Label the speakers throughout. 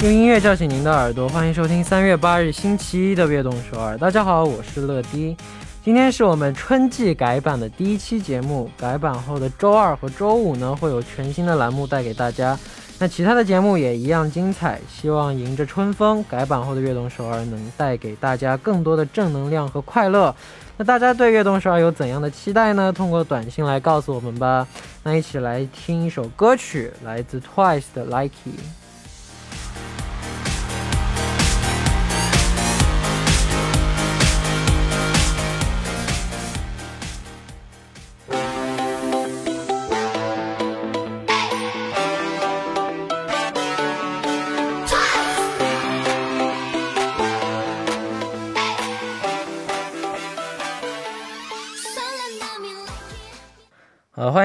Speaker 1: 用音乐叫醒您的耳朵，欢迎收听三月八日星期一的《悦动首尔》。大家好，我是乐迪。今天是我们春季改版的第一期节目，改版后的周二和周五呢，会有全新的栏目带给大家。那其他的节目也一样精彩，希望迎着春风，改版后的《悦动首尔》能带给大家更多的正能量和快乐。那大家对《悦动首尔》有怎样的期待呢？通过短信来告诉我们吧。那一起来听一首歌曲，来自 Twice 的《Likey》。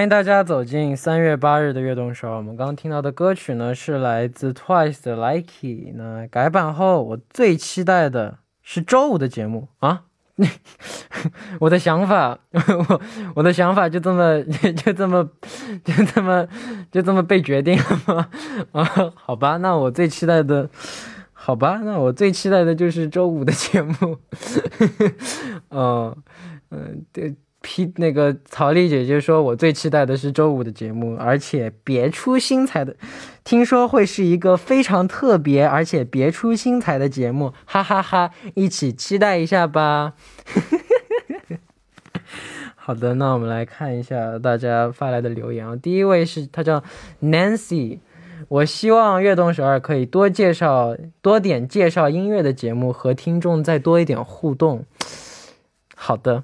Speaker 1: 欢迎大家走进三月八日的悦动首尔。我们刚刚听到的歌曲呢，是来自 Twice 的《Likey》。那改版后，我最期待的是周五的节目啊！我的想法，我 我的想法就这么 就这么就这么就这么被决定了吗？啊，好吧，那我最期待的，好吧，那我最期待的就是周五的节目。嗯嗯，对。P 那个曹丽姐姐说，我最期待的是周五的节目，而且别出心裁的，听说会是一个非常特别而且别出心裁的节目，哈哈哈，一起期待一下吧。好的，那我们来看一下大家发来的留言啊，第一位是他叫 Nancy，我希望悦动首尔可以多介绍多点介绍音乐的节目，和听众再多一点互动。好的。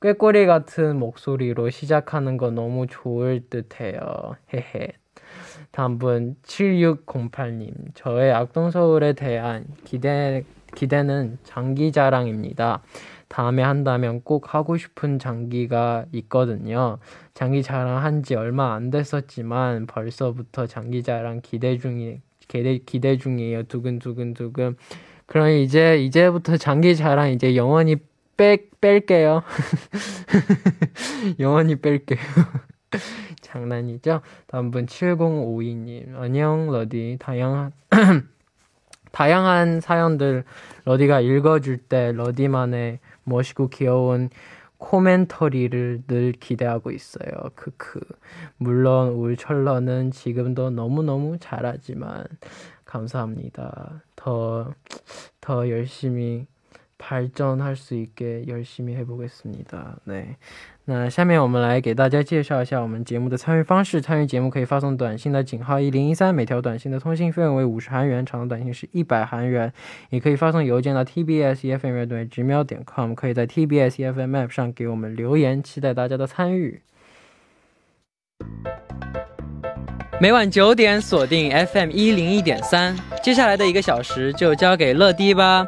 Speaker 1: 꾀꼬리 같은 목소리로 시작하는 거 너무 좋을 듯해요. 헤헤. 다음 분 7608님. 저의 악동 서울에 대한 기대, 기대는 장기 자랑입니다. 다음에 한다면 꼭 하고 싶은 장기가 있거든요. 장기 자랑 한 지 얼마 안 됐었지만 벌써부터 장기 자랑 기대 중이 기대, 기대 중이에요. 두근두근두근. 그럼 이제 이제부터 장기 자랑 이제 영원히 뺄, 뺄게요. 영원히 뺄게요. 장난이죠? 다음 분 7052님. 안녕, 러디. 다양한, 다양한 사연들 러디가 읽어줄 때 러디만의 멋있고 귀여운 코멘터리를 늘 기대하고 있어요. 크크. 물론 울철러는 지금도 너무너무 잘하지만 감사합니다. 더, 더 열심히 발전할 수 있게 열심히 해보겠습니다. 네. 那下面我们来给大家介绍一下我们节目的参与方式。参与节目可以发送短信的井号一零一三，每条短信的通信费用为五十韩元，长的短信是一百韩元。也可以发送邮件到 tbsfm@gmail.com，可以在 FM 一零一点三。接下来的一个小时就交给乐迪吧。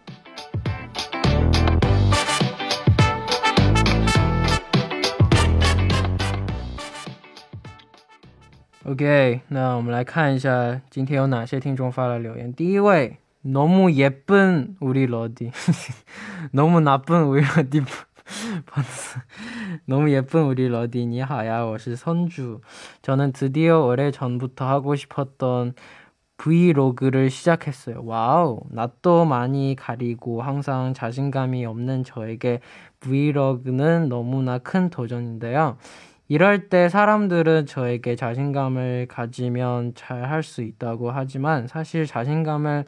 Speaker 1: OK，那我们来看一下今天有哪些听众发了留言。第一位，너무예쁜우리러디，너무나쁜우리러디 너무예쁜우리러디你好呀，我是선주저는드디어오래전부터하고싶었던 브이로그를 시작했어요. 와우, 낯도 많이 가리고 항상 자신감이 없는 저에게 브이로그는 너무나 큰 도전인데요. 이럴 때 사람들은 저에게 자신감을 가지면 잘 할 수 있다고 하지만 사실 자신감을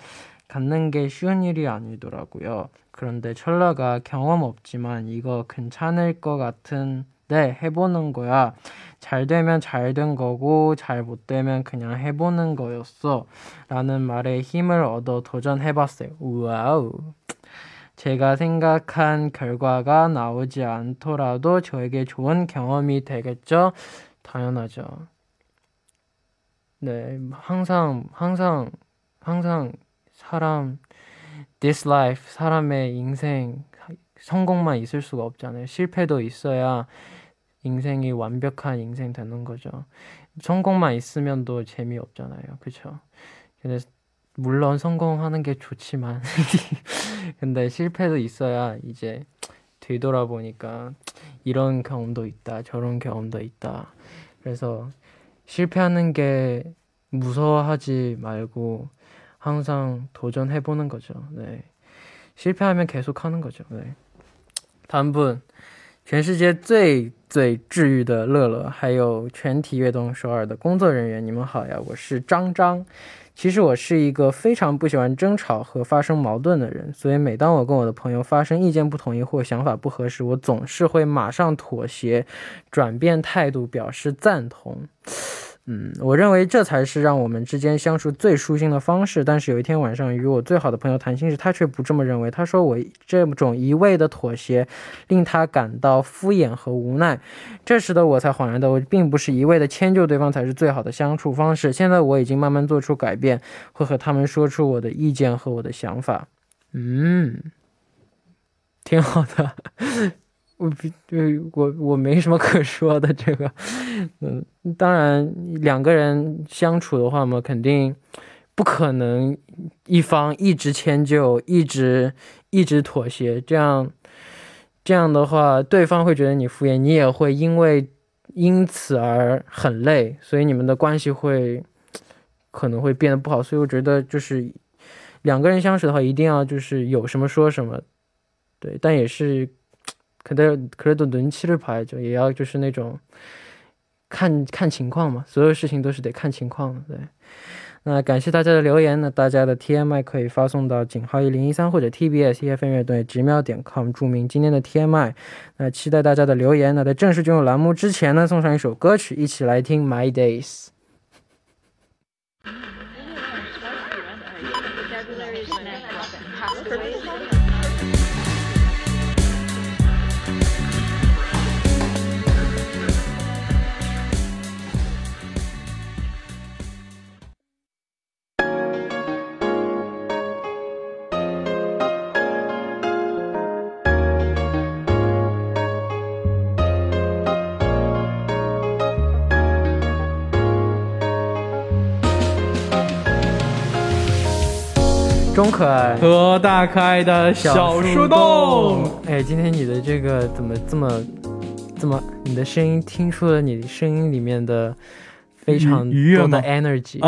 Speaker 1: 갖는 게 쉬운 일이 아니더라고요. 그런데 철라가 경험 없지만 이거 괜찮을 것 같은 네, 해보는 거야. 잘 되면 잘 된 거고, 잘 못 되면 그냥 해보는 거였어. 라는 말에 힘을 얻어 도전해봤어요. 우와우. 제가 생각한 결과가 나오지 않더라도 저에게 좋은 경험이 되겠죠? 당연하죠. 네, 항상, 항상, 항상 사람, this life, 사람의 인생, 성공만 있을 수가 없잖아요. 실패도 있어야 인생이 완벽한 인생 되는 거죠. 성공만 있으면 또 재미없잖아요. 그쵸? 근데 물론 성공하는 게 좋지만 근데 실패도 있어야 이제 되돌아보니까 이런 경험도 있다. 저런 경험도 있다. 그래서 실패하는 게 무서워하지 말고 항상 도전해보는 거죠. 네. 실패하면 계속 하는 거죠. 네. 다음 분. 全世界最最治愈的乐乐，还有全体悦动首尔的工作人员，你们好呀！我是张张。 其实我是一个非常不喜欢争吵和发生矛盾的人，所以每当我跟我的朋友发生意见不统一或想法不合时，我总是会马上妥协，转变态度，表示赞同。嗯，我认为这才是让我们之间相处最舒心的方式。但是有一天晚上与我最好的朋友谈心时，他却不这么认为。他说我这种一味的妥协令他感到敷衍和无奈。这时的我才恍然的，我并不是一味的迁就对方才是最好的相处方式。现在我已经慢慢做出改变，会和他们说出我的意见和我的想法。嗯，挺好的。我对我我没什么可说的，这个，嗯，当然两个人相处的话嘛，肯定不可能一方一直迁就，一直一直妥协，这样这样的话，对方会觉得你敷衍，你也会因为因此而很累，所以你们的关系会可能会变得不好。所以我觉得就是两个人相处的话，一定要就是有什么说什么，对，但也是。可得可是都轮期日排就也要就是那种看看情况嘛，所有事情都是得看情况。对，那感谢大家的留言，那大家的 TMI 可以发送到井号一零一三或者 TBS EFM 乐队直瞄点 com 注明今天的 TMI。那期待大家的留言。那在正式进入栏目之前呢，送上一首歌曲，一起来听 My Days。中可爱
Speaker 2: 和大可爱的小树洞。
Speaker 1: 哎，今天你的这个怎么这么这么？你的声音听出了你声音里面的非常愉悦的 energy。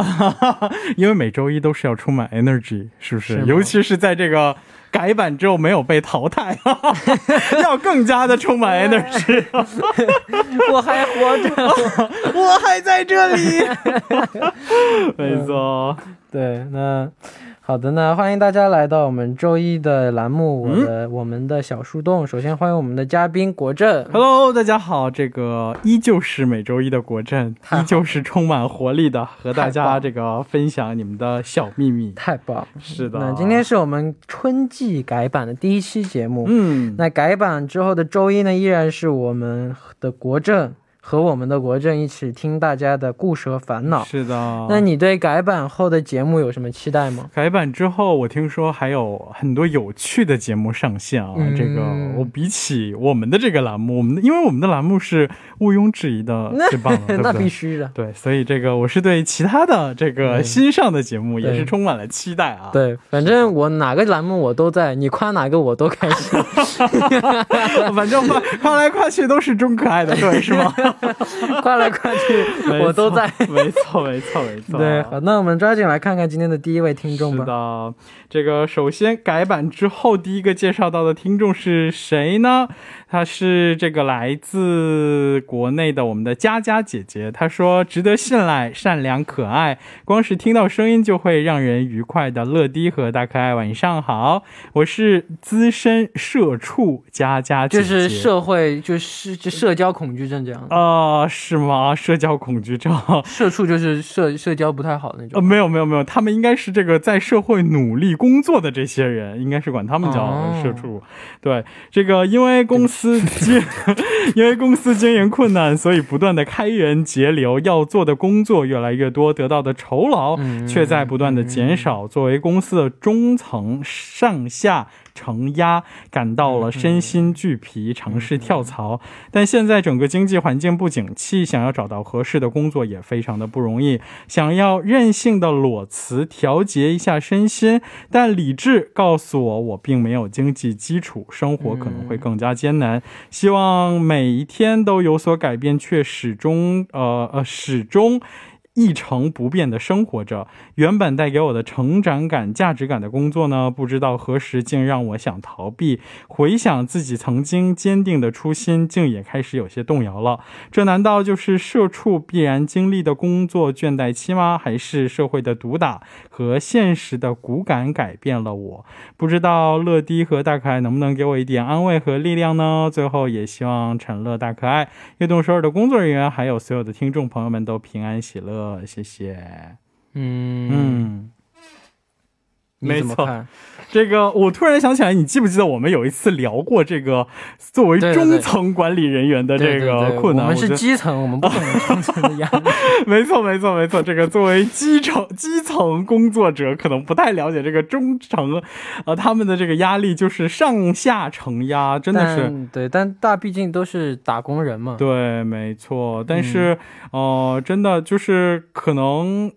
Speaker 2: 因为每周一都是要充满 energy，是不是？尤其是在这个改版之后没有被淘汰，要更加的充满 energy。
Speaker 1: 我还活着，
Speaker 2: 我还在这里。没错，
Speaker 1: 对，那。好的呢，欢迎大家来到我们周一的栏目，我的我们的小树洞。首先欢迎我们的嘉宾国政
Speaker 2: ，Hello，大家好，这个依旧是每周一的国政，依旧是充满活力的，和大家这个分享你们的小秘密，
Speaker 1: 太棒，
Speaker 2: 是的。
Speaker 1: 那今天是我们春季改版的第一期节目，嗯，那改版之后的周一呢，依然是我们的国振。和我们的国政一起听大家的故事和烦恼。
Speaker 2: 是的。
Speaker 1: 那你对改版后的节目有什么期待吗？
Speaker 2: 改版之后，我听说还有很多有趣的节目上线啊。
Speaker 1: 嗯
Speaker 2: 这个我比起我们的这个栏目，我们的因为我们的栏目是毋庸置疑的最棒的，
Speaker 1: 那？必须的。
Speaker 2: 对，所以这个我是对其他的这个
Speaker 1: 嗯
Speaker 2: 新上的节目也是充满了期待啊。
Speaker 1: 对，反正我哪个栏目我都在，你夸哪个我都开心。
Speaker 2: 反正夸夸来夸去都是中可爱的对，是吗？
Speaker 1: 夸来快去，我都在。
Speaker 2: 没错，没错，没错。
Speaker 1: 对，好，那我们抓紧来看看今天的第一位听众
Speaker 2: 是
Speaker 1: 吧。
Speaker 2: 的，这个首先改版之后，第一个介绍到的听众是谁呢？他是这个来自国内的我们的佳佳姐姐，她说值得信赖、善良、可爱，光是听到声音就会让人愉快的乐迪和大可爱，晚上好，我是资深社畜佳佳姐
Speaker 1: 就，是社会，就是就社交恐惧症这样。
Speaker 2: 啊、是吗？社交恐惧症。
Speaker 1: 社畜就是社社交不太好的那
Speaker 2: 呃，
Speaker 1: 种。
Speaker 2: 没有没有没有，他们应该是这个在社会努力工作的这些人，应该是管他们叫
Speaker 1: 哦
Speaker 2: 社畜。对，这个因为公司经因为公司经营困难，所以不断的开源节流，要做的工作越来越多，得到的酬劳
Speaker 1: 嗯
Speaker 2: 却在不断的减少。作为公司的中层上下。承压，感到了身心俱疲，尝试跳槽。但现在整个经济环境不景气，想要找到合适的工作也非常的不容易。想要任性的裸辞，调节一下身心，但理智告诉我，我并没有经济基础，生活可能会更加艰难。希望每一天都有所改变，却始终呃呃始终。一成不变的生活着，原本带给我的成长感、价值感的工作呢，不知道何时竟让我想逃避。回想自己曾经坚定的初心，竟也开始有些动摇了。这难道就是社畜必然经历的工作倦怠期吗？还是社会的毒打和现实的骨感改变了我？不知道乐迪和大可爱能不能给我一点安慰和力量呢？最后也希望陈乐、大可爱、悦动首尔的工作人员，还有所有的听众朋友们都平安喜乐，谢谢。
Speaker 1: 嗯，
Speaker 2: 没错？这个我突然想起来，你记不记得我们有一次聊过这个作为中层管理人员的这
Speaker 1: 对对对
Speaker 2: 个困难？
Speaker 1: 我们是基层，我们不可能中层的压力。
Speaker 2: 没错，没错，没错。这个作为基层基层工作者，可能不太了解这个中层，呃，他们的这个压力就是上下承压，真的是。
Speaker 1: 对，但大毕竟都是打工人嘛。
Speaker 2: 对，没错。但是，呃，真的就是可能，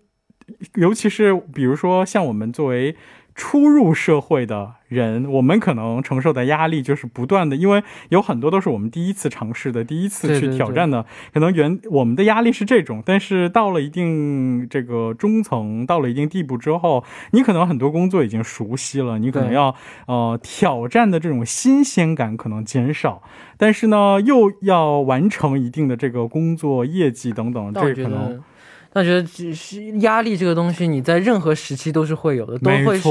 Speaker 2: 尤其是比如说像我们作为初入社会的人，我们可能承受的压力就是不断的，因为有很多都是我们第一次尝试的，第一次去挑战的，可能原我们的压力是这种，但是到了一定这个中层，到了一定地步之后，你可能很多工作已经熟悉了，你可能要呃挑战的这种新鲜感可能减少，但是呢又要完成一定的这个工作业绩等等，这可能
Speaker 1: 得，但觉得只是压力这个东西，你在任何时期都是会有的，都会是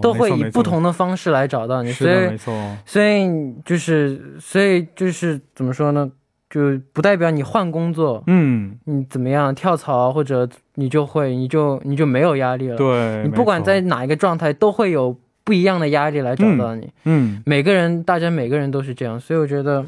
Speaker 1: 都会以不同的方式来找到你。所以，所以就是所以就是怎么说呢？就不代表你换工作，
Speaker 2: 嗯，
Speaker 1: 你怎么样跳槽啊或者你就会你就你就没有压力了。
Speaker 2: 对，
Speaker 1: 你不管在哪一个状态，都会有不一样的压力来找到你。
Speaker 2: 嗯。
Speaker 1: 每个人，大家每个人都是这样，所以我觉得，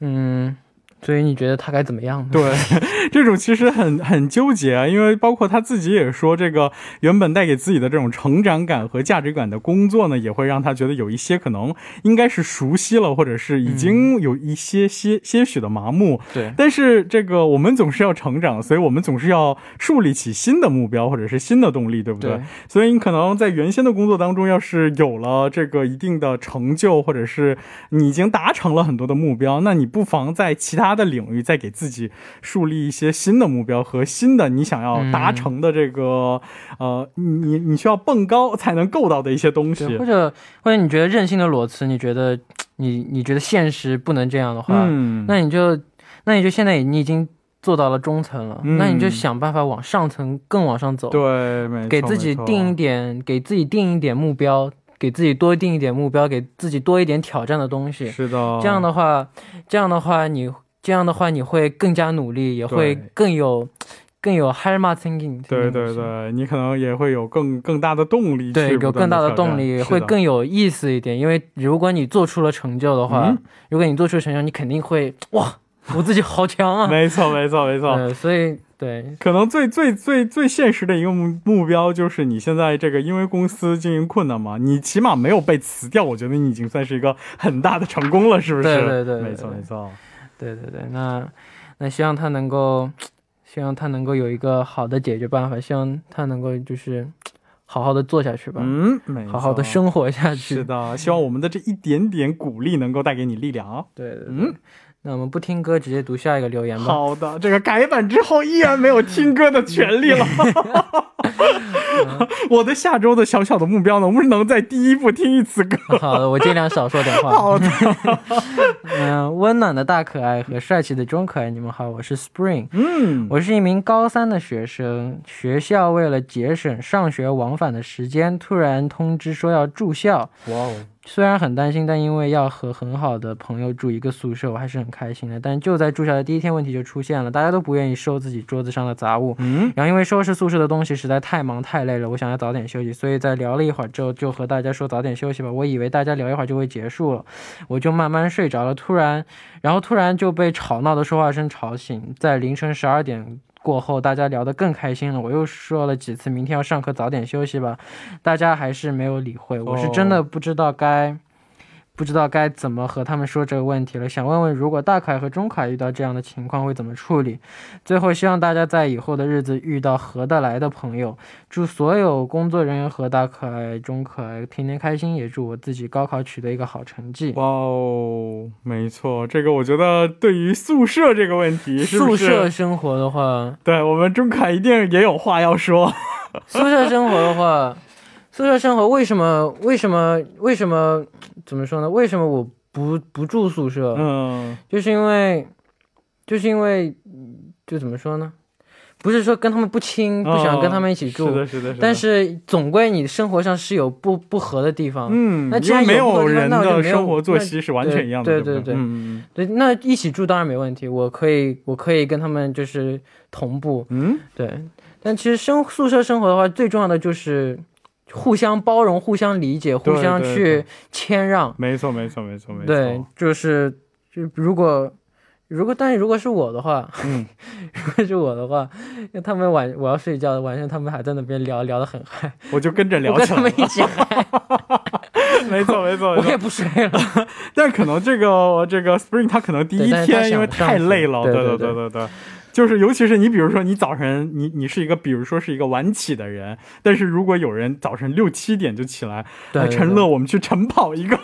Speaker 1: 嗯，所以你觉得他该怎么样呢？
Speaker 2: 对，这种其实很很纠结啊，因为包括他自己也说，这个原本带给自己的这种成长感和价值感的工作呢，也会让他觉得有一些可能应该是熟悉了，或者是已经有一些些些许的麻木。
Speaker 1: 对
Speaker 2: 但是这个我们总是要成长，所以我们总是要树立起新的目标或者是新的动力，对不对？
Speaker 1: 对
Speaker 2: 所以你可能在原先的工作当中，要是有了这个一定的成就，或者是你已经达成了很多的目标，那你不妨在其他的领域再给自己树立一些新的目标和新的你想要达成的这个、呃，你你你需要蹦高才能够到的一些东西，
Speaker 1: 或。者或者你觉得任性的裸辞，你觉得 你你觉得现实不能这样的话，
Speaker 2: 嗯，
Speaker 1: 那你就那你就现在你已经做到了中层了，
Speaker 2: 嗯。
Speaker 1: 那你就想办法往上层更往上走，
Speaker 2: 对，没错
Speaker 1: 给自己定一点，给自己定一点目标，给自己多定一点目标，给自己多一点挑战的东西。
Speaker 2: 是的，
Speaker 1: 这样的话，这样的话你这样的话你会更加努力，也会更有更有 hard m a thinking。
Speaker 2: 对对对，你可能也会有更更大的动力去
Speaker 1: 对，有更大的动力，会更有意思一点。因为如果你做出了成就的话，
Speaker 2: 嗯
Speaker 1: 如果你做出成就，你肯定会哇，我自己好强啊。
Speaker 2: 没错，没错，没错。
Speaker 1: 对，所以对，
Speaker 2: 可能最最最最现实的一个目目标就是你现在这个，因为公司经营困难嘛，你起码没有被辞掉，我觉得你已经算是一个很大的成功了，是不是？
Speaker 1: 对对对对
Speaker 2: 没错没错。
Speaker 1: 对对对，那那希望他能够，希望他能够有一个好的解决办法，希望他能够就是好好的做下去吧，
Speaker 2: 嗯，没
Speaker 1: 好好的生活下去。
Speaker 2: 是的，希望我们的这一点点鼓励能够带给你力量啊。
Speaker 1: 对对对。
Speaker 2: 嗯
Speaker 1: 那我们不听歌，直接读下一个留言吧。
Speaker 2: 好的，这个改版之后依然没有听歌的权利了。我的下周的小小的目标呢，我们能在第一步听一次歌。
Speaker 1: 好的，我尽量少说点话。
Speaker 2: 好的，
Speaker 1: 嗯、温暖的大可爱和帅气的中可爱，你们好，我是 Spring。
Speaker 2: 嗯，
Speaker 1: 我是一名高三的学生，学校为了节省上学往返的时间，突然通知说要住校。
Speaker 2: 哇哦，
Speaker 1: 虽然很担心，但因为要和很好的朋友住一个宿舍，我还是很开心的。但就在住校的第一天，问题就出现了，大家都不愿意收自己桌子上的杂物。
Speaker 2: 嗯，
Speaker 1: 然后因为收拾宿舍的东西实在太忙太累了，我想要早点休息，所以在聊了一会儿之后，就和大家说早点休息吧。我以为大家聊一会儿就会结束了，我就慢慢睡着了。突然，然后突然就被吵闹的说话声吵醒，在凌晨十二点。过后，大家聊得更开心了。我又说了几次明天要上课，早点休息吧。大家还是没有理会。我是真的不知道该，不知道该怎么和他们说这个问题了。想问问，如果大凯和中凯遇到这样的情况会怎么处理？最后，希望大家在以后的日子遇到合得来的朋友。祝所有工作人员和大可爱、中可爱天天开心，也祝我自己高考取得一个好成绩。
Speaker 2: 哇哦，没错，这个我觉得对于宿舍这个问题，
Speaker 1: 宿舍生活的话，
Speaker 2: 对我们钟凯一定也有话要说。
Speaker 1: 宿舍生活的话，宿舍生活为什么为什么为什么怎么说呢？为什么我不不住宿舍？
Speaker 2: 嗯，
Speaker 1: 就是因为，就是因为，嗯就怎么说呢？不是说跟他们不亲，不想跟他们一起住，
Speaker 2: 哦是的，是的，是的。
Speaker 1: 但是总归你生活上是有不不合的地方。
Speaker 2: 嗯，
Speaker 1: 那既
Speaker 2: 然没
Speaker 1: 有
Speaker 2: 人
Speaker 1: 那
Speaker 2: 生活作息是完全一样的，
Speaker 1: 对
Speaker 2: 对不
Speaker 1: 对对
Speaker 2: 嗯
Speaker 1: 对，那一起住当然没问题，我可以我可以跟他们就是同步，
Speaker 2: 嗯
Speaker 1: 对。但其实生宿舍生活的话，最重要的就是互相包容、互相理解、互相去谦让
Speaker 2: 嗯，。没错，没错，没错，没错。
Speaker 1: 对，就是就如果如果，但是如果是我的话，
Speaker 2: 嗯，
Speaker 1: 如果是我的话，他们晚我要睡觉了，晚上他们还在那边聊聊得很嗨，
Speaker 2: 我就跟着聊
Speaker 1: 跟
Speaker 2: 起来了。
Speaker 1: 他们一起嗨，
Speaker 2: 没错，没错。
Speaker 1: 我也不睡了。
Speaker 2: 但是可能这个这个 Spring 他可能第一天因为太累了，对
Speaker 1: 对对
Speaker 2: 对对。就是，尤其是你，比如说你早晨，你你是一个，比如说是一个晚起的人，但是如果有人早晨六七点就起来，陈乐，我们去晨跑一个，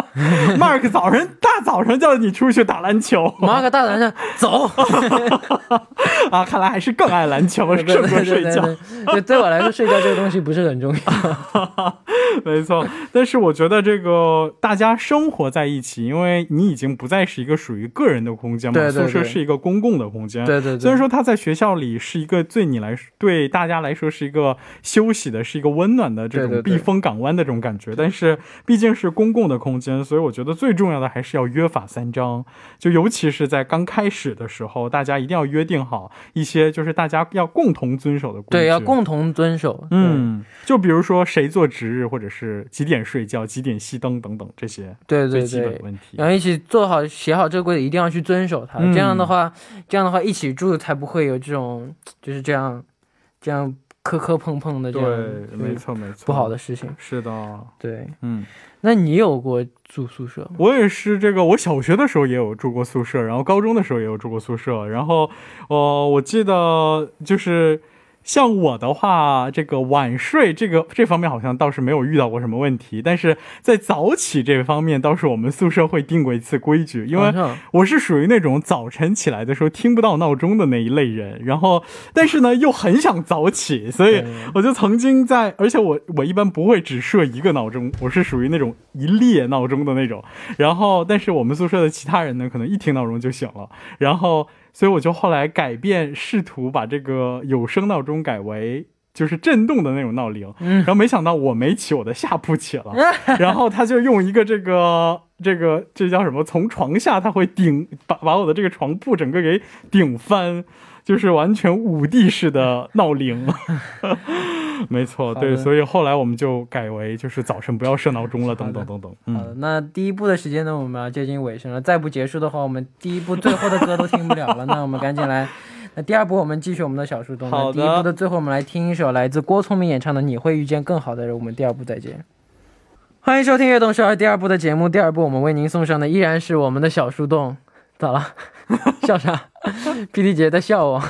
Speaker 2: Mark 早晨大早上叫你出去打篮球
Speaker 1: 马可大早上走，
Speaker 2: 啊，看来还是更爱篮球，
Speaker 1: 对对
Speaker 2: 胜过睡觉。
Speaker 1: 对对对，对我来说睡觉这个东西不是很重要。
Speaker 2: 没错，但是我觉得这个大家生活在一起，因为你已经不再是一个属于个人的空间嘛，
Speaker 1: 对对对
Speaker 2: 宿舍是一个公共的空间。
Speaker 1: 对对对，
Speaker 2: 虽然说他在学校里是一个对你来说，对大家来说是一个休息的，是一个温暖的这种避风港湾的这种感觉，但是毕竟是公共的空间，所以我觉得最重要的还是要约法三章。就尤其是在刚开始的时候，大家一定要约定好一些，就是大家要共同遵守的规矩。
Speaker 1: 对要共同遵守。
Speaker 2: 嗯，就比如说谁做值日，或者是几点睡觉、几点熄灯等等这些
Speaker 1: 对对对对
Speaker 2: 最基本的。问题。
Speaker 1: 然后一起做好写好这个规则，一定要去遵守它。
Speaker 2: 嗯
Speaker 1: 这样的话，这样的话一起住才不会有这种就是这样这样磕磕碰碰的这样
Speaker 2: 对，没错没错，
Speaker 1: 不好的事情。
Speaker 2: 是的，
Speaker 1: 对，
Speaker 2: 嗯，
Speaker 1: 那你有过住宿舍吗？
Speaker 2: 我也是这个，我小学的时候也有住过宿舍，然后高中的时候也有住过宿舍，然后，呃，我记得就是。像我的话，这个晚睡这个这方面好像倒是没有遇到过什么问题，但是在早起这方面倒是我们宿舍会定过一次规矩，因为我是属于那种早晨起来的时候听不到闹钟的那一类人，然后但是呢又很想早起，所以我就曾经在，而且我我一般不会只设一个闹钟，我是属于那种一列闹钟的那种。然后，但是我们宿舍的其他人呢，可能一听闹钟就醒了，然后所以我就后来改变，试图把这个有声闹钟改为。就是震动的那种闹铃，
Speaker 1: 嗯
Speaker 2: 然后没想到我没起，我的下铺起了，然后他就用一个这个这个这叫什么？从床下他会顶把把我的这个床铺整个给顶翻，就是完全五 D 式的闹铃。没错，对，所以后来我们就改为就是早晨不要设闹钟了，等等等等。
Speaker 1: 好的
Speaker 2: 嗯，，
Speaker 1: 那第一部的时间呢，我们要接近尾声了，再不结束的话，我们第一部最后的歌都听不了了。那我们赶紧来，那第二部我们继续我们的小树洞。那
Speaker 2: 好的
Speaker 1: 第一部的最后，我们来听一首来自郭聪明演唱的《你会遇见更好的人》。我们第二部再见。欢迎收听《悦动十二》第二部的节目。第二部我们为您送上的依然是我们的小树洞。咋了？笑啥？PD 姐在笑我。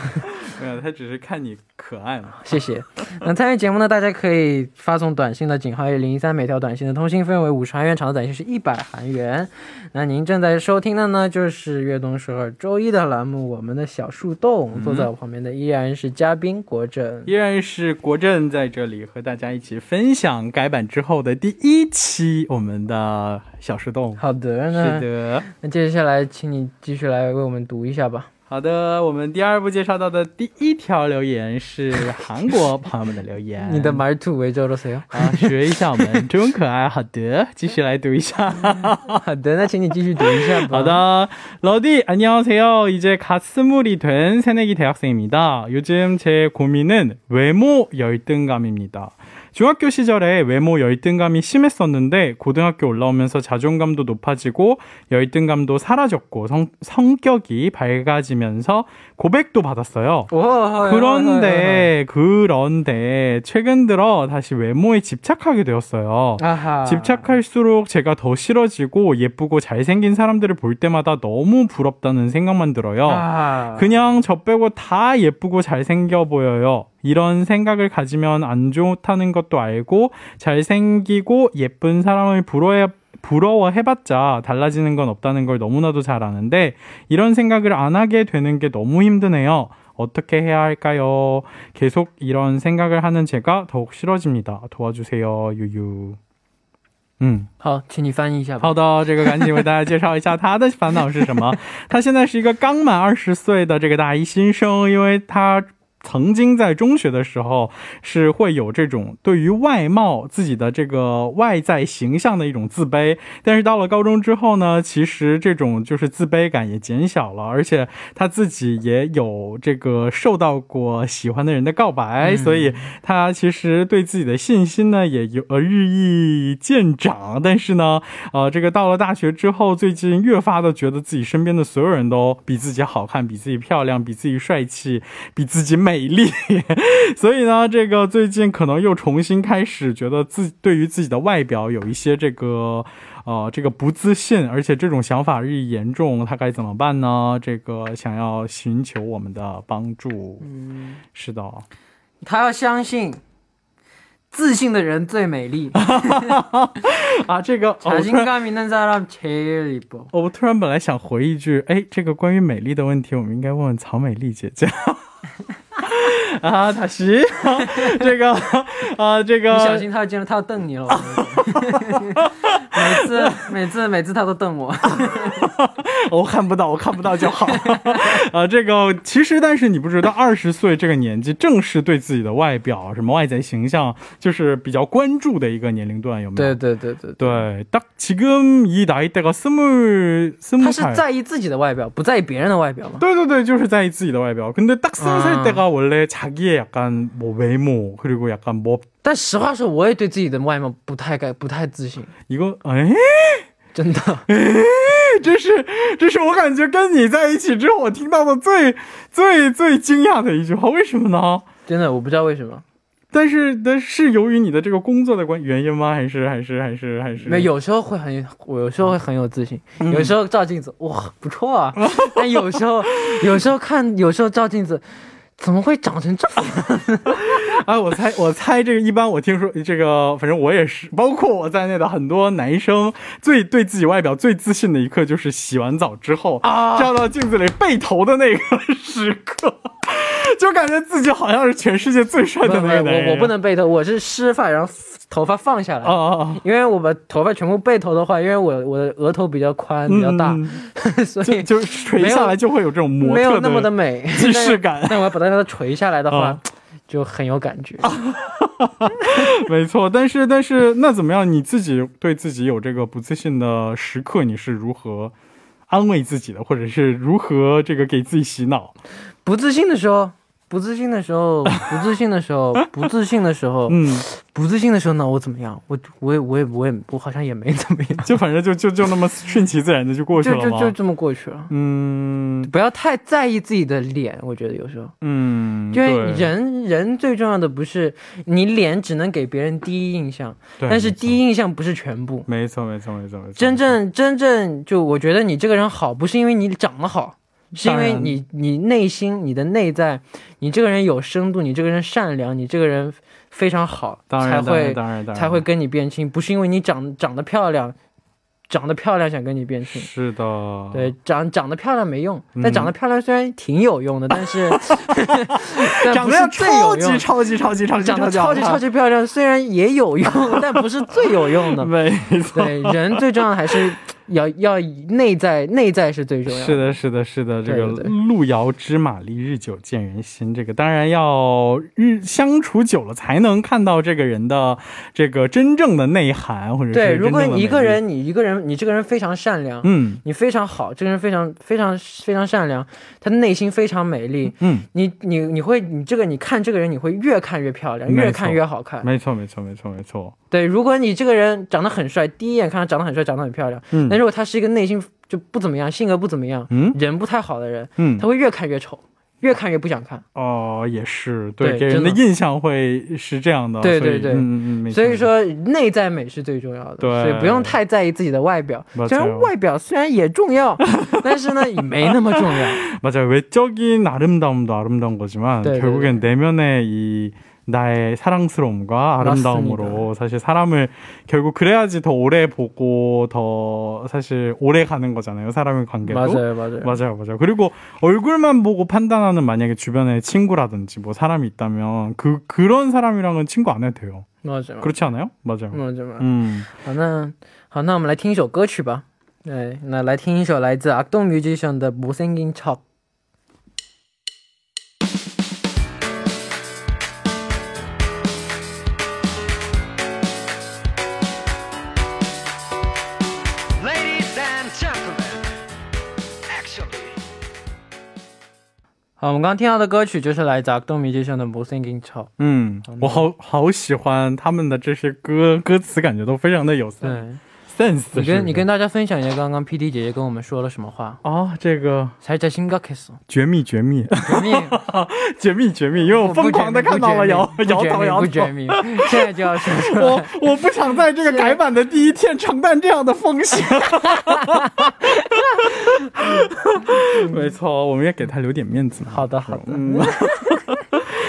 Speaker 2: 没有，他只是看你可爱嘛。
Speaker 1: 谢谢。那参与节目呢，大家可以发送短信的井号为零一三，每条短信的通信费用为五十韩元，长的短信是一百韩元。那您正在收听的呢，就是越冬时候周一的栏目，我们的小树洞。坐在我旁边的依然是嘉宾国政。
Speaker 2: 依然是国政在这里和大家一起分享改版之后的第一期我们的小树洞。
Speaker 1: 好的，
Speaker 2: 是的，
Speaker 1: 那接下来请你继续来为我们读一下吧。
Speaker 2: 好的，我们第二部介绍到的第一条留言是韩国朋友们的留言。
Speaker 1: 你的말투왜저러세요？
Speaker 2: 啊，学一下我们中可爱。好的，继续来读一下。
Speaker 1: 好的，那请你继续读一下吧。
Speaker 2: 하다 러디 안녕하세요. 이제 갓 스물이 된 새내기 대학생입니다. 요즘 제 고민은 외모 열등감입니다. 중학교 시절에 외모 열등감이 심했었는데 고등학교 올라오면서 자존감도 높아지고 열등감도 사라졌고 성, 성격이 밝아지면서 고백도 받았어요.
Speaker 1: 오,
Speaker 2: 그런데 그런데 최근 들어 다시 외모에 집착하게 되었어요.
Speaker 1: 아하.
Speaker 2: 집착할수록 제가 더 싫어지고 예쁘고 잘생긴 사람들을 볼 때마다 너무 부럽다는 생각만 들어요.
Speaker 1: 아.
Speaker 2: 그냥 저 빼고 다 예쁘고 잘생겨 보여요. 이런 생각을 가지면 안 좋다는 것도 알고 잘생기고 예쁜 사람을 부러워 부러워해봤자 달라지는 건 없다는 걸 너무나도 잘 아는데 이런 생각을 안 하게 되는 게 너무 힘드네요. 어떻게 해야 할까요? 계속 이런 생각을 하는 제가 더욱 싫어집니다. 도와주세요, 유유. 嗯，
Speaker 1: 好，请你翻译一下吧。
Speaker 2: 好的，这个赶紧为大家介绍一下他的烦恼是什么。他现在是一个刚满二十岁的这个大一新生，因为他。 曾经在中学的时候是会有这种对于外貌自己的这个外在形象的一种自卑，但是到了高中之后呢，其实这种就是自卑感也减小了，而且他自己也有这个受到过喜欢的人的告白，所以他其实对自己的信心呢也有呃日益见长。但是呢，呃，这个到了大学之后，最近越发的觉得自己身边的所有人都比自己好看，比自己漂亮，比自己帅气，比自己美美丽，所以呢，这个最近可能又重新开始，觉得自对于自己的外表有一些这个，呃，这个不自信，而且这种想法日益严重，他该怎么办呢？这个想要寻求我们的帮助。
Speaker 1: 嗯，
Speaker 2: 是的，
Speaker 1: 他要相信，自信的人最美丽。
Speaker 2: 啊，这个。我突然本来想回一句，哎，这个关于美丽的问题，我们应该问问曹美丽姐姐。啊，塔西，这个啊，这个
Speaker 1: 你小心他进来，他要瞪你了。我跟你说每次每次每次他都瞪我。
Speaker 2: 我看不到，我看不到就好。啊，这个其实，但是你不知道，二十岁这个年纪，正是对自己的外表、什么外在形象，就是比较关注的一个年龄段，有没有？
Speaker 1: 对对对对，
Speaker 2: 对，딱지금이나이대가스물스물
Speaker 1: 他是在意自己的外表，不在意别人的外表吗？
Speaker 2: 对对对，就是在意自己的外表。근데딱 스무 살
Speaker 1: 아.
Speaker 2: 때가 원 래 자기의 약간 뭐 외모 그리고 약간 뭐
Speaker 1: 但实话说，我也对自己的外貌不太该不太自信，
Speaker 2: 이거 에?
Speaker 1: 真的。
Speaker 2: 这是这是我感觉跟你在一起之后我听到的最最最惊讶的一句话，为什么呢？
Speaker 1: 真的，我不知道为什么。
Speaker 2: 但是但是由于你的这个工作的关原因吗？还是还是还是还是
Speaker 1: 没有时候会很，我有时候会很有自信，
Speaker 2: 嗯
Speaker 1: 有时候照镜子哇不错啊，但有时候有时候看，有时候照镜子。 怎么会长成这样？
Speaker 2: 啊，我猜，我猜这个一般，我听说这个，反正我也是，包括我在内的很多男生，最对自己外表最自信的一刻，就是洗完澡之后
Speaker 1: 啊
Speaker 2: 照到镜子里背头的那个 时刻，就感觉自己好像是全世界最帅的那个男人。
Speaker 1: 我我不能背头，我是湿发，然后头发放下来。
Speaker 2: 哦哦哦！
Speaker 1: 因为我把头发全部背头的话，因为我我的额头比较宽，比较大，
Speaker 2: 嗯
Speaker 1: 所以
Speaker 2: 就就垂下来就会有这种模特
Speaker 1: 没有那么的美
Speaker 2: 既视感
Speaker 1: 但。我要把它让它垂下来的话，
Speaker 2: 嗯
Speaker 1: 就很有感觉。
Speaker 2: 没错，但是但是那怎么样？你自己对自己有这个不自信的时刻，你是如何安慰自己的，或者是如何这个给自己洗脑？
Speaker 1: 不自信的时候，不自信的时候，不自信的时候，不自信的时候，
Speaker 2: 嗯，
Speaker 1: 不自信的时候呢，我怎么样？我我也我也我也我好像也没怎么样，
Speaker 2: 就反正就就就那么顺其自然的就过去了就？
Speaker 1: 就就这么过去了。
Speaker 2: 嗯
Speaker 1: 不要太在意自己的脸，我觉得有时候，
Speaker 2: 嗯，
Speaker 1: 因为人人最重要的不是你脸，只能给别人第一印象，但是第一印象不是全部。
Speaker 2: 没错没错没错没错，
Speaker 1: 真正真正就我觉得你这个人好，不是因为你长得好，是因为你你内心你的内在，你这个人有深度，你这个人善良，你这个人非常好，才会才会跟你变亲，不是因为你长长得漂亮，长得漂亮想跟你变亲。
Speaker 2: 是的，
Speaker 1: 对，长长得漂亮没用，
Speaker 2: 嗯
Speaker 1: 但长得漂亮虽然挺有用的，但是 但
Speaker 2: 长得超级
Speaker 1: 用。
Speaker 2: 超级超级超级
Speaker 1: 长得超级超
Speaker 2: 级
Speaker 1: 级漂亮，虽然也有用，但不是最有用的。
Speaker 2: 没错，
Speaker 1: 对，人最重要的还是要要以内在，内在是最重要的。
Speaker 2: 是的，是的，是的，这个路遥知马力，日久见人心。这个当然要日相处久了才能看到这个人的这个真正的内涵，或者是
Speaker 1: 对，如果一个，人，你一个人，你这个人非常善良，
Speaker 2: 嗯
Speaker 1: 你非常好，这个人非常非常非常善良，他的内心非常美丽。
Speaker 2: 嗯，
Speaker 1: 你你你会你这个你看这个人，你会越看越漂亮，越看越好看。
Speaker 2: 没错，没错，没错，没错，
Speaker 1: 对，如果你这个人长得很帅，第一眼看他长得很帅，长得很漂亮，
Speaker 2: 嗯
Speaker 1: 但如果他是一个内心就不怎么样，性格不怎么样，
Speaker 2: 嗯
Speaker 1: 人不太好的人，
Speaker 2: 嗯
Speaker 1: 他，会越看越丑，越看越不想看。
Speaker 2: 哦，也是，对，
Speaker 1: 对
Speaker 2: 给人的
Speaker 1: 真的
Speaker 2: 印象会是这样的，所以
Speaker 1: 对对对
Speaker 2: 嗯嗯嗯，没错
Speaker 1: 所以，说内在美是最重要的，
Speaker 2: 对
Speaker 1: 所以不用太在意自己的外表。
Speaker 2: 맞아요
Speaker 1: 虽然外表虽然也重要，但是呢也没那么重要。
Speaker 2: 맞아요. 외적인 아름다움도 아름다운 거지만
Speaker 1: 네,
Speaker 2: 결국엔 내면의 이 나의 사랑스러움과 아름다움으로
Speaker 1: 맞습니다.
Speaker 2: 사실 사람을 결국 그래야지 더 오래 보고 더 사실 오래 가는 거잖아요. 사람의 관계도.
Speaker 1: 맞아요, 맞아요.
Speaker 2: 맞아요, 맞아요. 그리고 얼굴만 보고 판단하는 만약에 주변에 친구라든지 뭐 사람이 있다면 그 그런 사람이랑은 친구 안 해도 돼요.
Speaker 1: 맞아요.
Speaker 2: 그렇지 않아요? 맞아요.
Speaker 1: 嗯，这么
Speaker 2: 음.
Speaker 1: 好，那好，那我们来听一首歌曲吧。对，那来听一首来自 악동 뮤지션 的《못생긴 好，我们刚刚听到的歌曲就是来自东米杰逊的《Moving in Chao》。
Speaker 2: 嗯，我好好喜欢他们的这些歌，歌词感觉都非常的有
Speaker 1: 才。
Speaker 2: sense。
Speaker 1: 你跟你跟大家分享一下刚刚 P D 姐姐跟我们说了什么话
Speaker 2: 哦，这个
Speaker 1: 才在新高开始，
Speaker 2: 绝密绝密
Speaker 1: 绝密
Speaker 2: 绝密绝密，因为我疯狂的看到了摇摇头摇，
Speaker 1: 不绝密，现在就要说出来。
Speaker 2: 我我不想在这个改版的第一天承担这样的风险。没错，我们也给他留点面子。
Speaker 1: 好的好的。
Speaker 2: 嗯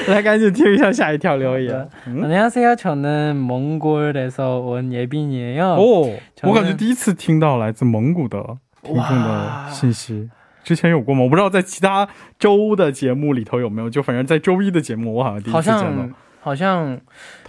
Speaker 2: 来赶紧听一下下一条留言。嗯
Speaker 1: 안녕하세요. 저는 몽골에서 온 예빈이에요.
Speaker 2: 哦，
Speaker 1: 저는
Speaker 2: 我感觉第一次听到来自蒙古的听众的信息。之前有过吗？我不知道在其他周的节目里头有没有，就反正在周一的节目，我好像第一
Speaker 1: 好
Speaker 2: 次见到
Speaker 1: 像，好像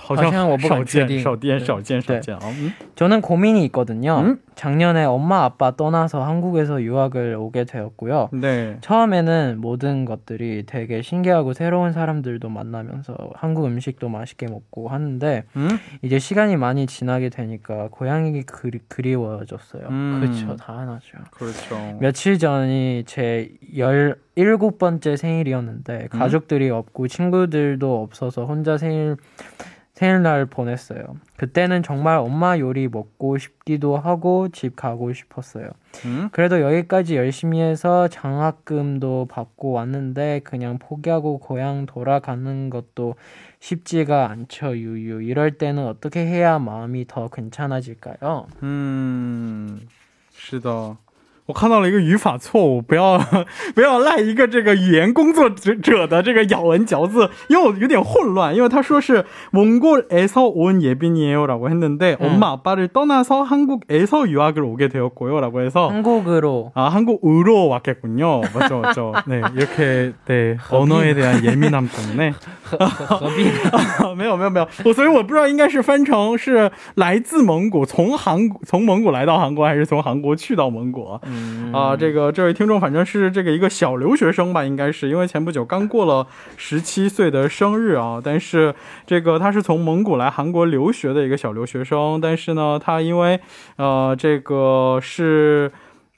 Speaker 2: 好
Speaker 1: 好像我不
Speaker 2: 少
Speaker 1: 敢确
Speaker 2: 见，少见，
Speaker 1: 定对
Speaker 2: 少见，少
Speaker 1: 对
Speaker 2: 见啊！嗯
Speaker 1: 저는 고민이 있거든요.
Speaker 2: 음?
Speaker 1: 작년에 엄마 아빠 떠나서 한국에서 유학을 오게 되었고요.
Speaker 2: 네.
Speaker 1: 처음에는 모든 것들이 되게 신기하고 새로운 사람들도 만나면서 한국 음식도 맛있게 먹고 하는데
Speaker 2: 음?
Speaker 1: 이제 시간이 많이 지나게 되니까 고향이 그리, 그리워졌어요.
Speaker 2: 음.
Speaker 1: 그렇죠. 당연하죠.
Speaker 2: 그렇죠.
Speaker 1: 며칠 전이 제 17번째 생일이었는데
Speaker 2: 음?
Speaker 1: 가족들이 없고 친구들도 없어서 혼자 생일 생일날 보냈어요. 그때는 정말 엄마 요리 먹고 싶기도 하고 집 가고 싶었어요.
Speaker 2: 음?
Speaker 1: 그래도 여기까지 열심히 해서 장학금도 받고 왔는데 그냥 포기하고 고향 돌아가는 것도 쉽지가 않죠. 유유. 이럴 때는 어떻게 해야 마음이 더 괜찮아질까요?
Speaker 2: 음, 시다. 我看到了一个语法错误，不要不要赖一个这个语言工作者者的这个咬文嚼字，因为我有点混乱，因为他说是蒙古에서온예빈이에요라고했는데
Speaker 1: 음.
Speaker 2: 엄마 아빠를 떠나서 한국에서 유학을 오게 되었고요라고 해서
Speaker 1: 한국으로
Speaker 2: 아 한국으로 왔겠군요. 맞죠, 맞죠. 네 이렇게 네 언어에 대한 예민함 때문에
Speaker 1: 何必呢？
Speaker 2: 没有没有没有，我所以我不知道应该是翻成是来自蒙古，从韩从蒙古来到韩国，还是从韩国去到蒙古。
Speaker 1: 嗯
Speaker 2: 啊，这个这位听众反正是这个一个小留学生吧，应该是因为前不久刚过了十七岁的生日啊，但是这个他是从蒙古来韩国留学的一个小留学生，但是呢，他因为呃这个是。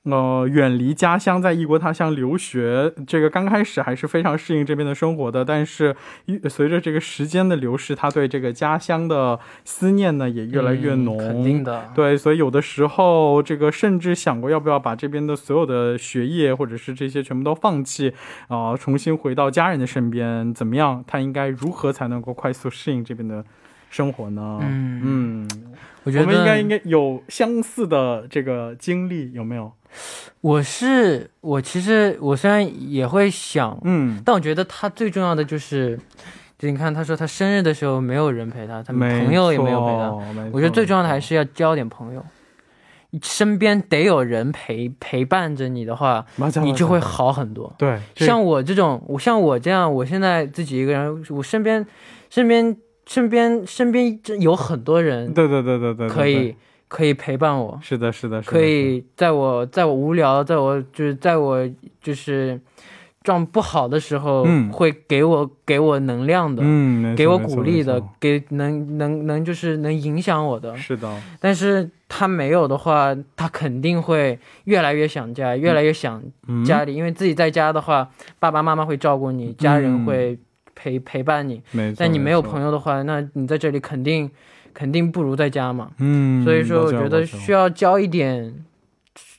Speaker 2: 呃，远离家乡，在异国他乡留学，这个刚开始还是非常适应这边的生活的，但是随着这个时间的流逝，他对这个家乡的思念呢也越来越浓。
Speaker 1: 嗯肯定的。
Speaker 2: 对，所以有的时候，这个甚至想过要不要把这边的所有的学业或者是这些全部都放弃，啊、重新回到家人的身边，怎么样？他应该如何才能够快速适应这边的生活呢？
Speaker 1: 嗯
Speaker 2: 嗯，
Speaker 1: 我觉得
Speaker 2: 我们应该应该有相似的这个经历，有没有？
Speaker 1: 我是我，其实我虽然也会想，
Speaker 2: 嗯，
Speaker 1: 但我觉得他最重要的就是，就你看，他说他生日的时候没有人陪他，他朋友也没有陪他。我觉得最重要的还是要交点朋友，身边得有人陪陪伴着你的话，你就会好很多。
Speaker 2: 对，
Speaker 1: 像我这种，我像我这样，我现在自己一个人，我身边身边。身边身边真有很多人
Speaker 2: 对对对对对，
Speaker 1: 可以可以陪伴我，
Speaker 2: 是的，是的，
Speaker 1: 可，以在我在我无聊，在我就是在我就是状不好的时候，
Speaker 2: 嗯。
Speaker 1: 会给我给我能量的，
Speaker 2: 嗯，
Speaker 1: 给我鼓励的，给能能能就是能影响我的。
Speaker 2: 是的，
Speaker 1: 但是他没有的话，他肯定会越来越想家，越来越想
Speaker 2: 嗯。
Speaker 1: 家里，因为自己在家的话，爸爸妈妈会照顾你，家人会陪陪伴你。但你没有朋友的话，那你在这里肯定肯定不如在家嘛。
Speaker 2: 嗯，
Speaker 1: 所以说我觉得需要交一点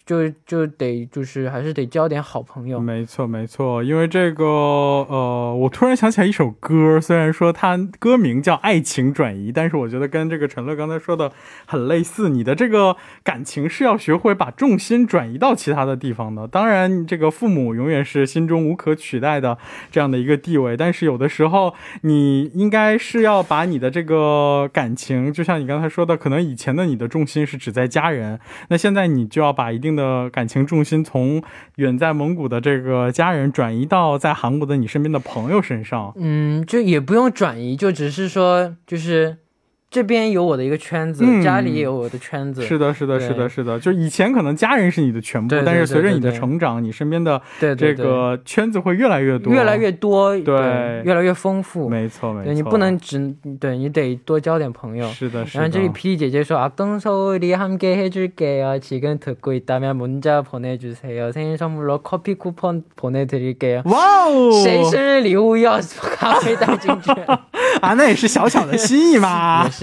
Speaker 1: 就就得就是还是得交点好朋友。
Speaker 2: 没错，没错，因为这个，呃，我突然想起来一首歌，虽然说它歌名叫《爱情转移》，但是我觉得跟这个陈乐刚才说的很类似。你的这个感情是要学会把重心转移到其他的地方的。当然，这个父母永远是心中无可取代的这样的一个地位，但是有的时候你应该是要把你的这个感情，就像你刚才说的，可能以前的你的重心是只在家人，那现在你就要把一定的感情重心从远在蒙古的这个家人转移到在韩国的你身边的朋友身上。
Speaker 1: 嗯，就也不用转移，就只是说，就是这边有我的一个圈子，
Speaker 2: 嗯
Speaker 1: 家里也有我的圈子。
Speaker 2: 是的，是的，
Speaker 1: 对
Speaker 2: 是的，是的。就以前可能家人是你的全部，
Speaker 1: 对对
Speaker 2: 但是随着你的
Speaker 1: 对对对
Speaker 2: 成长，你身边的这
Speaker 1: 对对对
Speaker 2: 个圈子会越来越多，
Speaker 1: 越来越多，
Speaker 2: 对
Speaker 1: 越来越丰富。
Speaker 2: 没错，没错。
Speaker 1: 对你不能只对你得多交点朋友。
Speaker 2: 是的，是的。
Speaker 1: 然后这里 PD 姐姐说악동서울이함께해줄게요지금듣고있다면문자보내주세요생일선물로커피쿠폰보내드릴게요
Speaker 2: 哇哦，
Speaker 1: 谁生日礼物要咖啡带进去？
Speaker 2: 啊？那也是小小的心意嘛。
Speaker 1: 也是 也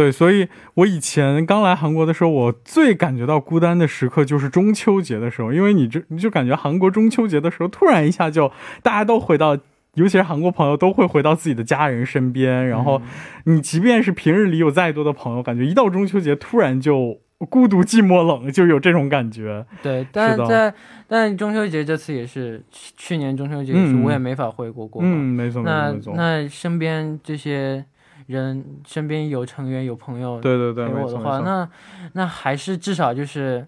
Speaker 2: 所以我以前刚来韩国的时候，我最感觉到孤单的时刻就是中秋节的时候，因为你这你就感觉韩国中秋节的时候，突然一下就大家都回到。尤其是韩国朋友都会回到自己的家人身边，然后
Speaker 1: 嗯
Speaker 2: 你即便是平日里有再多的朋友，感觉一到中秋节突然就孤独、寂寞、冷，就有这种感觉。
Speaker 1: 对，但
Speaker 2: 是
Speaker 1: 在但中秋节这次也是，去去年中秋节也是，
Speaker 2: 嗯
Speaker 1: 我也没法回国过嘛。
Speaker 2: 嗯，没错，没错，
Speaker 1: 那
Speaker 2: 没错。
Speaker 1: 那身边这些人，身边有成员有朋友
Speaker 2: 对对对，
Speaker 1: 陪，我的话，那那还是至少就是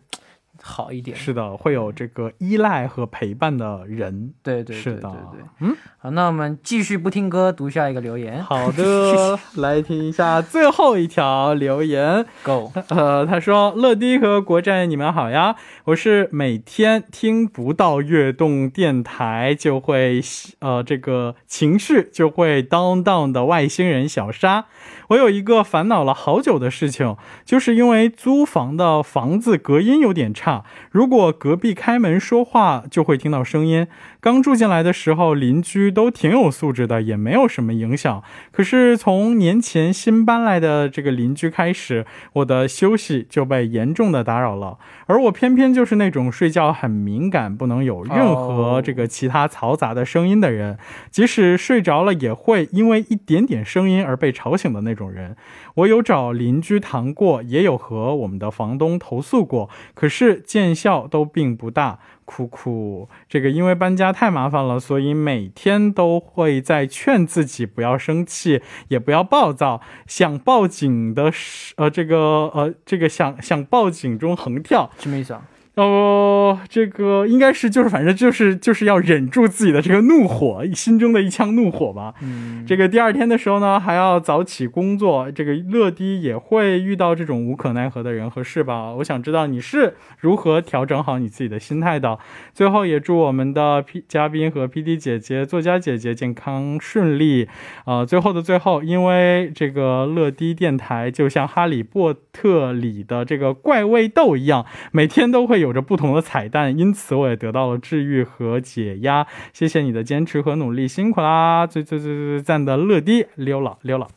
Speaker 1: 好一点。
Speaker 2: 是的，会有这个依赖和陪伴的人。
Speaker 1: 对对对对
Speaker 2: 是的
Speaker 1: 对。
Speaker 2: 嗯，
Speaker 1: 好，那我们继续不听歌，读下一个留言。
Speaker 2: 好的，来听一下最后一条留言。
Speaker 1: Go，
Speaker 2: 呃，他说：“乐迪和国战，你们好呀！我是每天听不到悦动电台就会呃这个情绪就会 down down 的外星人小沙。我有一个烦恼了好久的事情，就是因为租房的房子隔音有点差，差。如果隔壁开门说话，就会听到声音。刚住进来的时候，邻居都挺有素质的，也没有什么影响。可是从年前新搬来的这个邻居开始，我的休息就被严重的打扰了。而我偏偏就是那种睡觉很敏感，不能有任何这个其他嘈杂的声音的人，即使睡着了也会因为一点点声音而被吵醒的那种人。我有找邻居谈过，也有和我们的房东投诉过，可是见效都并不大。哭哭，这个因为搬家太麻烦了，所以每天都会在劝自己不要生气，也不要暴躁。想报警的是，呃，这个呃，这个想想报警中横跳，
Speaker 1: 什么意思啊？
Speaker 2: 哦，这个应该是就是反正就是就是要忍住自己的这个怒火，心中的一腔怒火吧。
Speaker 1: 嗯，
Speaker 2: 这个第二天的时候呢，还要早起工作，这个乐迪也会遇到这种无可奈何的人和事吧？我想知道你是如何调整好你自己的心态的。最后也祝我们的 P 嘉宾和 PD 姐姐、作家姐姐健康顺利。呃，最后的最后，因为这个乐迪电台就像哈利波特里的这个怪味豆一样，每天都会有着不同的彩蛋，因此我也得到了治愈和解压。谢谢你的坚持和努力，辛苦啦！最最最最最赞的乐迪溜了溜了。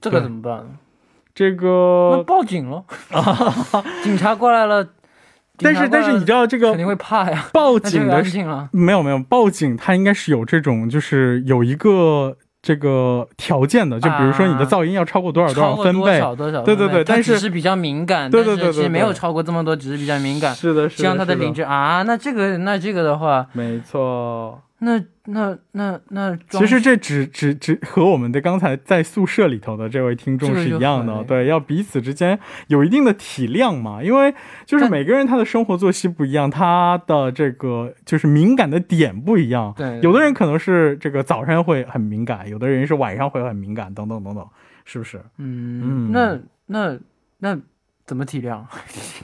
Speaker 1: 这个怎么办？
Speaker 2: 这
Speaker 1: 那
Speaker 2: 个，
Speaker 1: 报警了，警察过来了。
Speaker 2: 但是但是你知道这个
Speaker 1: 肯定会怕呀。
Speaker 2: 报警的事
Speaker 1: 情啊。
Speaker 2: 没有没有报警，它应该是有这种就是有一个这个条件的，就比如说你的噪音要超过多少多少分贝。
Speaker 1: 少多少分贝？
Speaker 2: 对对对
Speaker 1: 他
Speaker 2: 但是
Speaker 1: 只是比较敏感，
Speaker 2: 对对对对对
Speaker 1: 其实没有超过这么多，只是比较敏感。
Speaker 2: 是的，是的，
Speaker 1: 希望他的
Speaker 2: 是
Speaker 1: 邻居啊，那这个那这个的话，
Speaker 2: 没错。
Speaker 1: 那那那那
Speaker 2: 其实这只只只和我们的刚才在宿舍里头的这位听众是一样的，对，要彼此之间有一定的体谅嘛，因为就是每个人他的生活作息不一样，他的这个就是敏感的点不一样，
Speaker 1: 对
Speaker 2: 有的人可能是这个早上会很敏感，有的人是晚上会很敏感，等等等等，是不是？嗯
Speaker 1: 嗯，那那那怎么体谅？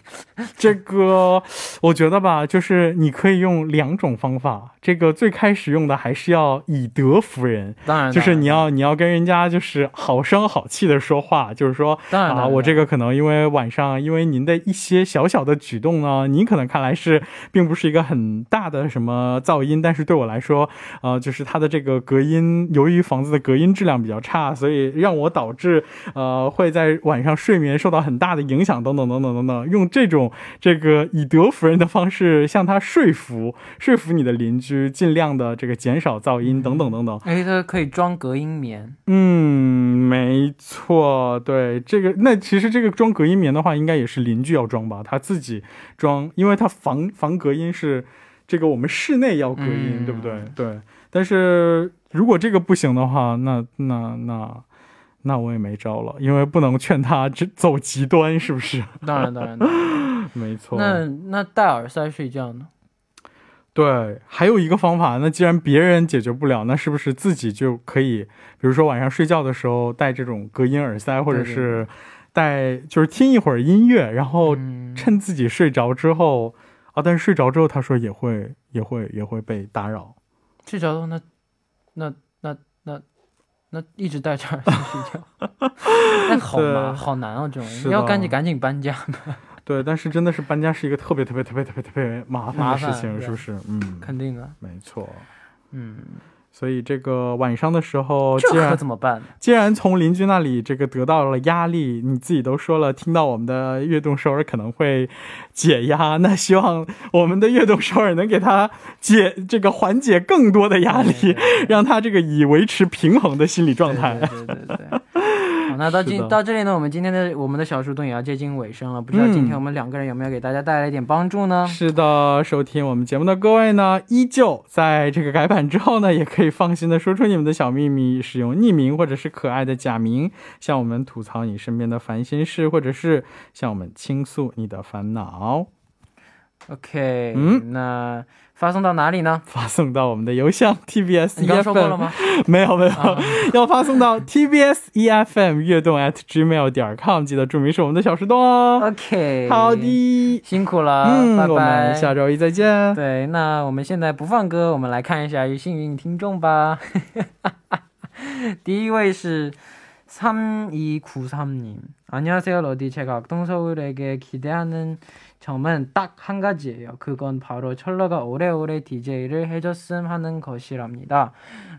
Speaker 2: 这个我觉得吧，就是你可以用两种方法，这个最开始用的还是要以德服人，
Speaker 1: 当然，
Speaker 2: 就是你要你要跟人家就是好声好气的说话，就是说啊，
Speaker 1: 当然当然
Speaker 2: 我这个可能因为晚上因为您的一些小小的举动呢，您可能看来是并不是一个很大的什么噪音，但是对我来说，呃，就是它的这个隔音，由于房子的隔音质量比较差，所以让我导致呃会在晚上睡眠受到很大的影响，等等等等等等，用这种这个以德服人的方式向他说服说服你的邻居，尽量的这个减少噪音，等等等等。
Speaker 1: 哎，它可以装隔音棉，
Speaker 2: 嗯，没错，对这个，那其实这个装隔音棉的话，应该也是邻居要装吧，他自己装，因为他防防隔音是这个我们室内要隔音，
Speaker 1: 嗯
Speaker 2: 对不对？对，但是如果这个不行的话，那那那那我也没招了，因为不能劝他只走极端，是不是？
Speaker 1: 当然当然。当然
Speaker 2: 没错。
Speaker 1: 那那戴耳塞睡觉呢？
Speaker 2: 对，还有一个方法，那既然别人解决不了，那是不是自己就可以，比如说晚上睡觉的时候戴这种隔音耳塞，或者是戴就是听一会儿音乐，然后
Speaker 1: 嗯，
Speaker 2: 趁自己睡着之后啊，但是睡着之后他说也会也会也会被打扰。
Speaker 1: 睡着了，那那那那那一直戴着耳塞睡觉，那好
Speaker 2: 对
Speaker 1: 麻好难啊，这种要赶紧。赶紧搬家，
Speaker 2: 对，但是真的是搬家是一个特别特别特别特别特别麻烦的事情，是不是？嗯，
Speaker 1: 肯定的。
Speaker 2: 没错。
Speaker 1: 嗯，
Speaker 2: 所以这个晚上的时候，
Speaker 1: 这可
Speaker 2: 既然
Speaker 1: 怎么办？
Speaker 2: 既然从邻居那里这个得到了压力，你自己都说了，听到我们的悦动首尔可能会解压，那希望我们的悦动首尔能给他解这个缓解更多的压力，
Speaker 1: 对对对
Speaker 2: 让他这个以维持平衡的心理状态。
Speaker 1: 对对对。好，那到今到这里呢，我们今天的我们的小树洞也要接近尾声了。不知道今天我们两个人有没有给大家带来一点帮助呢？
Speaker 2: 是的，收听我们节目的各位呢，依旧在这个改版之后呢，也可以放心的说出你们的小秘密，使用匿名或者是可爱的假名，向我们吐槽你身边的烦心事，或者是向我们倾诉你的烦恼。
Speaker 1: OK，
Speaker 2: 嗯
Speaker 1: 那发送到哪里呢？
Speaker 2: 发送到我们的邮箱 tbs
Speaker 1: 你刚刚说过了
Speaker 2: efm，
Speaker 1: 吗？
Speaker 2: 没有没有，
Speaker 1: 啊
Speaker 2: 要发送到 tbs efm 悦动 at gmail 点 com，记得注明是我们的小树洞哦。
Speaker 1: OK，
Speaker 2: 好，的，
Speaker 1: 辛苦了，
Speaker 2: 嗯，
Speaker 1: 拜
Speaker 2: 我
Speaker 1: 拜。
Speaker 2: 们下周一再见。
Speaker 1: 对，那我们现在不放歌，我们来看一下幸运听众吧。第一位是 3293님. 안녕하세요, 러디. 제가 악동서울에게 기대하는 점은 딱 한 가지예요. 그건 바로 철러가 오래오래 DJ를 해줬음 하는 것이랍니다.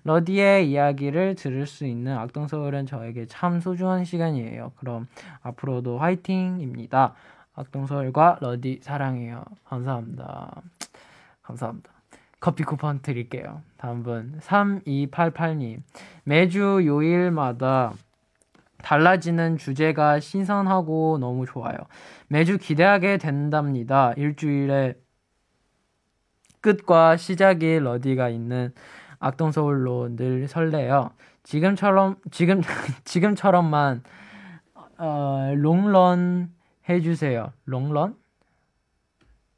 Speaker 1: 러디의 이야기를 들을 수 있는 악동서울은 저에게 참 소중한 시간이에요. 그럼 앞으로도 화이팅입니다. 악동서울과 러디 사랑해요. 감사합니다. 감사합니다. 커피 쿠폰 드릴게요. 다음 분 3288님 매주 요일마다 달라지는 주제가 신선하고 너무 좋아요. 매주 기대하게 된답니다. 일주일의 끝과 시작이 러디가 있는 악동 서울로 늘 설레요. 지금처럼 지금 지금처럼만 어, 롱런 해주세요. 롱런?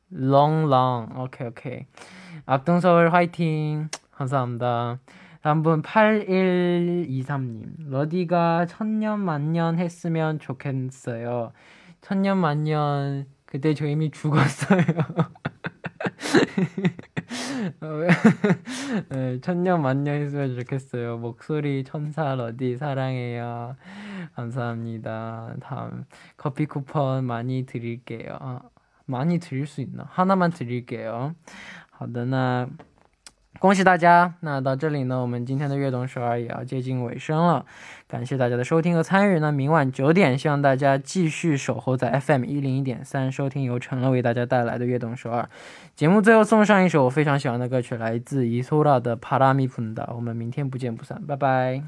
Speaker 1: 롱long. 오케이 오케이. 악동 서울 화이팅. 감사합니다. 다음 분 8123님. 러디가 천년 만년 했으면 좋겠어요. 천년 만년 그때 저 이미 죽었어요. 네, 천년 만년 했으면 좋겠어요. 목소리 천사 러디 사랑해요. 감사합니다. 다음 커피 쿠폰 많이 드릴게요. 아, 많이 드릴 수 있나? 하나만 드릴게요. 好的，那 恭喜大家！那到这里呢，我们今天的悦动首尔也要接近尾声了。感谢大家的收听和参与。那明晚九点，希望大家继续守候在 FM 一零一点三，收听由陈乐为大家带来的悦动首尔节目。最后送上一首我非常喜欢的歌曲，来自伊索拉的《帕拉米普达》。我们明天不见不散，拜拜。